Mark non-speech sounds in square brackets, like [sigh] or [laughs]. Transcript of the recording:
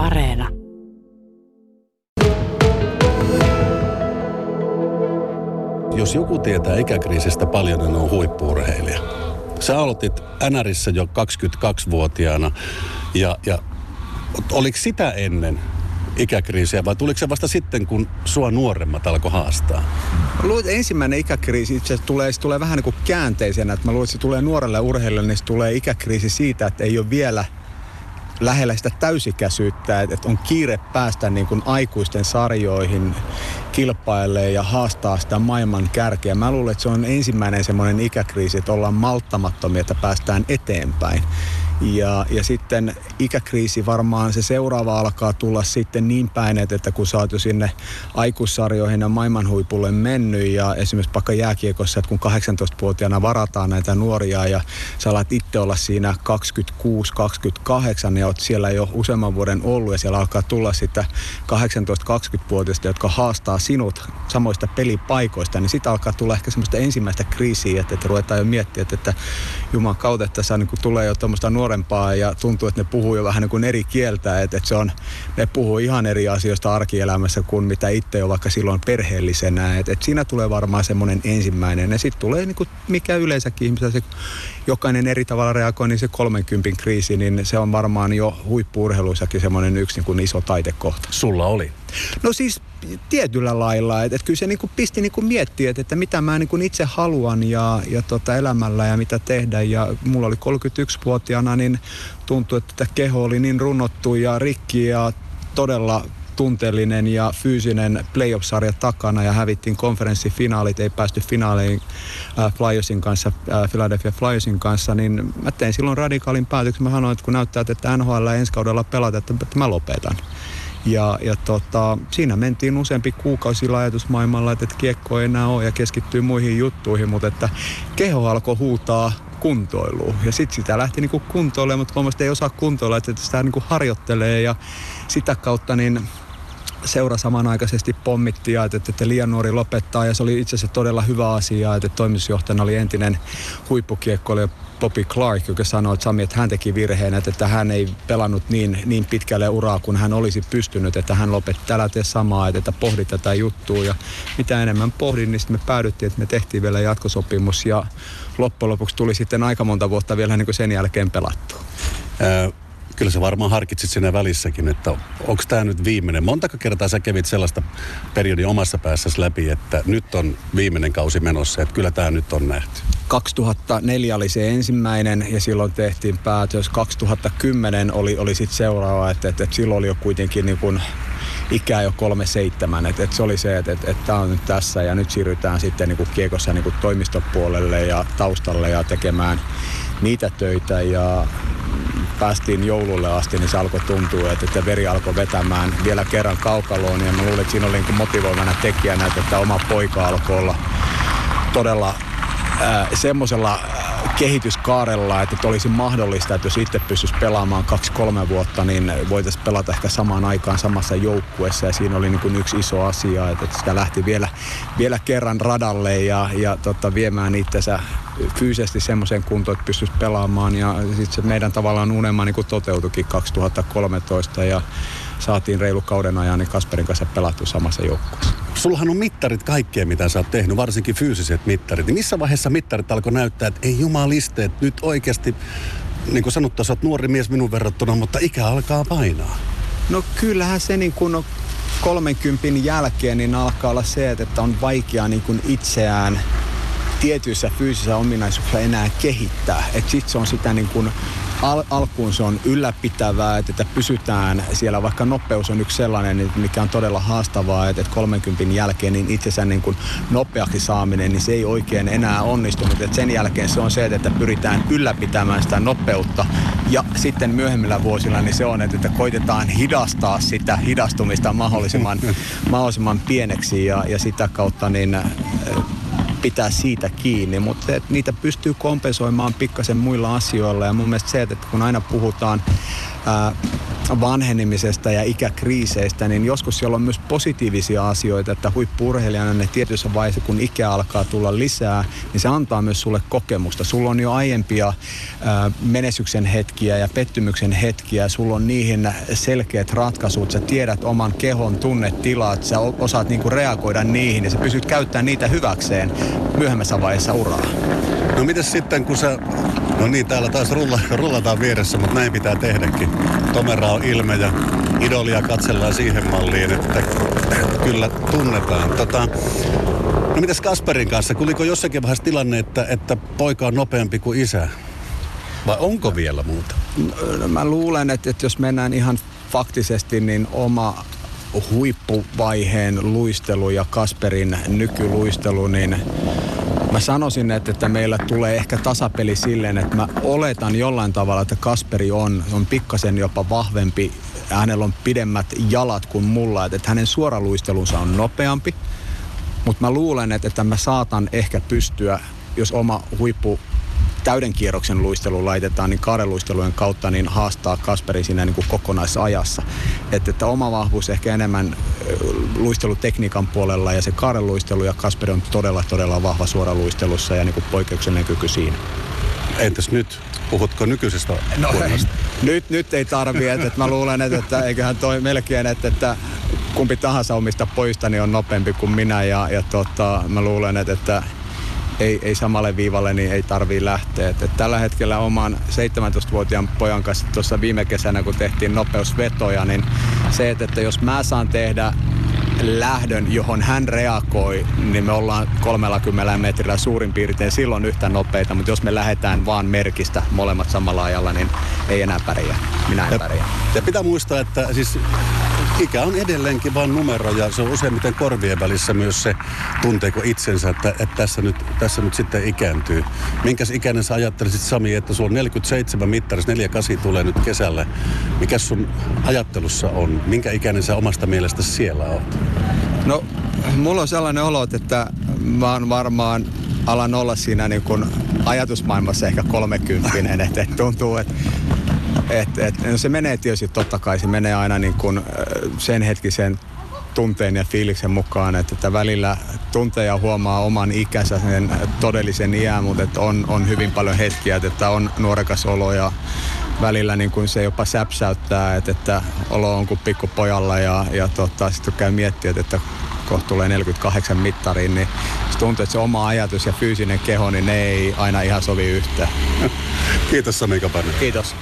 Areena. Jos joku tietää ikäkriisistä paljon, niin on huippuurheilija. Sä aloitit NRissä jo 22-vuotiaana ja, ja oliko sitä ennen ikäkriisiä vai tuliko se vasta sitten, kun sua nuoremmat alkoi haastaa? Mä luulen, että ensimmäinen ikäkriisi itse asiassa tulee, se tulee vähän niin kuin käänteisenä. Että mä luulen, että se tulee nuorelle urheilijalle, niin se tulee ikäkriisi siitä, että ei ole vielä lähellä sitä täysikäisyyttä, että on kiire päästä niin kuin aikuisten sarjoihin kilpailee ja haastaa sitä maailman kärkeä. Mä luulen, että se on ensimmäinen semmoinen ikäkriisi, että ollaan malttamattomia, että päästään eteenpäin. Ja, ja sitten ikäkriisi varmaan se seuraava alkaa tulla sitten niin päin, että kun sä oot jo sinne aikuissarjoihin ja maailmanhuipulle mennyt ja esimerkiksi vaikka jääkiekossa, että kun 18-vuotiaana varataan näitä nuoria ja sä alat itse olla siinä 26-28 ja oot siellä jo useamman vuoden ollut ja siellä alkaa tulla sitten 18-20-vuotiaista, jotka haastaa sinut samoista pelipaikoista, niin sitä alkaa tulla ehkä semmoista ensimmäistä kriisiä, että, että ruvetaan jo miettiä, että, että Juman kautta, että tässä niin tulee jo tuommoista nuor- nuorempaa ja tuntuu, että ne puhuu jo vähän niin kuin eri kieltä, että, että se on, ne puhuu ihan eri asioista arkielämässä kuin mitä itse jo vaikka silloin perheellisenä, että, että siinä tulee varmaan semmoinen ensimmäinen ja sitten tulee niin kuin mikä yleensäkin ihmisellä se jokainen eri tavalla reagoi, niin se 30 kriisi, niin se on varmaan jo huippuurheiluissakin semmoinen yksi niin kuin iso taitekohta. Sulla oli? No siis tietyllä lailla, että, että kyllä se niin kuin pisti niin kuin miettiä, että, että mitä mä niin kuin itse haluan ja, ja tota elämällä ja mitä tehdä. Ja mulla oli 31-vuotiaana, niin tuntui, että keho oli niin runnottu ja rikki ja todella tunteellinen ja fyysinen playoff-sarja takana ja hävittiin konferenssifinaalit, ei päästy finaaleihin äh, Flyersin kanssa, äh, Philadelphia Flyersin kanssa, niin mä tein silloin radikaalin päätöksen. Mä sanoin, että kun näyttää, että NHL ensi kaudella pelata, että, että mä lopetan. Ja, ja tota, siinä mentiin useampi kuukausi ajatusmaailmalla, että, että kiekko ei enää ole ja keskittyy muihin juttuihin, mutta että keho alkoi huutaa kuntoiluun. Ja sitten sitä lähti niinku kuntoilemaan, mutta huomasi, ei osaa kuntoilla, että sitä niinku harjoittelee ja sitä kautta niin seura samanaikaisesti pommitti ja että, että liian nuori lopettaa. Ja se oli itse asiassa todella hyvä asia, että toimitusjohtajana oli entinen huippukiekkoilija Bobby Clark, joka sanoi, että Sami, että hän teki virheen, että, että hän ei pelannut niin, niin pitkälle uraa kuin hän olisi pystynyt, että hän lopetti, älä tee samaa, että, että pohdi tätä juttua. Ja mitä enemmän pohdin, niin sitten me päädyttiin, että me tehtiin vielä jatkosopimus. Ja loppujen lopuksi tuli sitten aika monta vuotta vielä niin kuin sen jälkeen pelattu. Ää, kyllä sä varmaan harkitsit siinä välissäkin, että onko tämä nyt viimeinen. Montako kertaa sä kävit sellaista periodin omassa päässäsi läpi, että nyt on viimeinen kausi menossa, että kyllä tämä nyt on nähty? 2004 oli se ensimmäinen ja silloin tehtiin päätös. 2010 oli, oli sitten seuraava, että, että, että silloin oli jo kuitenkin niin kuin ikää jo 37. Että, että se oli se, että, että, että tämä on nyt tässä ja nyt siirrytään sitten niin kuin kiekossa niin kuin toimistopuolelle ja taustalle ja tekemään niitä töitä ja päästiin joululle asti, niin se alkoi tuntua, että, että veri alkoi vetämään vielä kerran kaukaloon. Ja mä luulen, että siinä oli niin motivoivana tekijänä, että, että oma poika alkoi olla todella äh, semmoisella kehityskaarella, että, olisi mahdollista, että jos itse pystyisi pelaamaan kaksi-kolme vuotta, niin voitaisiin pelata ehkä samaan aikaan samassa joukkueessa. Ja siinä oli niin kuin yksi iso asia, että sitä lähti vielä, vielä kerran radalle ja, ja tota, viemään itsensä fyysisesti semmoiseen kuntoon, että pystyisi pelaamaan. Ja sitten se meidän tavallaan unelma niin toteutuikin 2013 ja saatiin reilu kauden ajan niin Kasperin kanssa pelattu samassa joukkueessa. Sullahan on mittarit kaikkea, mitä sä oot tehnyt, varsinkin fyysiset mittarit. Niin missä vaiheessa mittarit alkoi näyttää, että ei jumaliste, että nyt oikeasti, niin kuin sanottu, sä oot nuori mies minun verrattuna, mutta ikä alkaa painaa. No kyllähän se niin kuin 30 jälkeen niin alkaa olla se, että on vaikea niin kuin itseään tietyissä fyysisissä ominaisuuksissa enää kehittää. Että sit se on sitä niin kuin al- alkuun se on ylläpitävää, että, että pysytään siellä, vaikka nopeus on yksi sellainen, mikä on todella haastavaa, että, että 30 jälkeen niin itsensä niin kuin nopeaksi saaminen, niin se ei oikein enää onnistunut. Että sen jälkeen se on se, että pyritään ylläpitämään sitä nopeutta ja sitten myöhemmillä vuosilla niin se on, että, että koitetaan hidastaa sitä hidastumista mahdollisimman, [laughs] mahdollisimman pieneksi ja, ja sitä kautta niin pitää siitä kiinni, mutta että niitä pystyy kompensoimaan pikkasen muilla asioilla. Ja mun mielestä se, että kun aina puhutaan ää, vanhenemisesta ja ikäkriiseistä, niin joskus siellä on myös positiivisia asioita, että huippurheilijana ne tietyissä vaiheessa, kun ikä alkaa tulla lisää, niin se antaa myös sulle kokemusta. Sulla on jo aiempia ää, menestyksen hetkiä ja pettymyksen hetkiä, sulla on niihin selkeät ratkaisut, sä tiedät oman kehon tunnetilat, sä osaat niinku reagoida niihin ja sä pystyt käyttämään niitä hyväkseen myöhemmässä vaiheessa uraa. No mitäs sitten, kun sä... No niin, täällä taas rulla, rullataan vieressä, mutta näin pitää tehdäkin. Tomera on ilme ja idolia katsellaan siihen malliin, että kyllä tunnetaan. Tota, no mitäs Kasperin kanssa? Kuliko jossakin vaiheessa tilanne, että, että poika on nopeampi kuin isä? Vai onko vielä muuta? No, mä luulen, että, että jos mennään ihan faktisesti, niin oma huippuvaiheen luistelu ja Kasperin nykyluistelu, niin mä sanoisin, että, että meillä tulee ehkä tasapeli silleen, että mä oletan jollain tavalla, että Kasperi on, on pikkasen jopa vahvempi hänellä on pidemmät jalat kuin mulla, että, että hänen suoraluistelunsa on nopeampi. Mutta mä luulen, että, että mä saatan ehkä pystyä, jos oma huippu täyden kierroksen luistelu laitetaan, niin kaareluistelujen kautta niin haastaa Kasperi siinä niin kuin kokonaisajassa. Että, että oma vahvuus ehkä enemmän luistelutekniikan puolella ja se kaareluistelu ja Kasperi on todella todella vahva suoraluistelussa ja niin kuin poikkeuksellinen kyky siinä. Entäs nyt? Puhutko nykyisestä no, nyt, nyt ei tarvi, että, että mä luulen, että, että eiköhän toi melkein, että, että kumpi tahansa omista poista niin on nopeampi kuin minä ja, ja tota, mä luulen, että, että ei, ei samalle viivalle, niin ei tarvii lähteä. Et, et tällä hetkellä oman 17-vuotiaan pojan kanssa tuossa viime kesänä, kun tehtiin nopeusvetoja, niin se, että, että jos mä saan tehdä lähdön, johon hän reagoi, niin me ollaan 30 metrillä suurin piirtein silloin yhtä nopeita, mutta jos me lähdetään vaan merkistä molemmat samalla ajalla, niin ei enää pärjää. Minä en pärjää. Ja pitää muistaa, että siis ikä on edelleenkin vain numero ja se on useimmiten korvien välissä myös se, tunteeko itsensä, että, että tässä, nyt, tässä nyt sitten ikääntyy. Minkäs ikäinen sä ajattelisit Sami, että sulla on 47 mittaris, 48 tulee nyt kesällä. Mikä sun ajattelussa on? Minkä ikäinen sä omasta mielestä siellä oot? No, mulla on sellainen olo, että mä oon varmaan alan olla siinä niin kuin ajatusmaailmassa ehkä kolmekymppinen, että tuntuu, että et, et, no se menee tietysti totta kai, se menee aina niin kuin sen hetkisen tunteen ja fiiliksen mukaan, että, että välillä tuntee ja huomaa oman ikänsä, sen todellisen iän, mutta että on, on hyvin paljon hetkiä, että on nuorekas olo ja välillä niin kuin se jopa säpsäyttää, että, että olo on kuin pikkupojalla ja, ja tota, sitten käy miettiä, että kohta tulee 48 mittariin, niin se tuntuu, että se oma ajatus ja fyysinen keho, niin ne ei aina ihan sovi yhteen. Kiitos Sami Kapanen. Kiitos.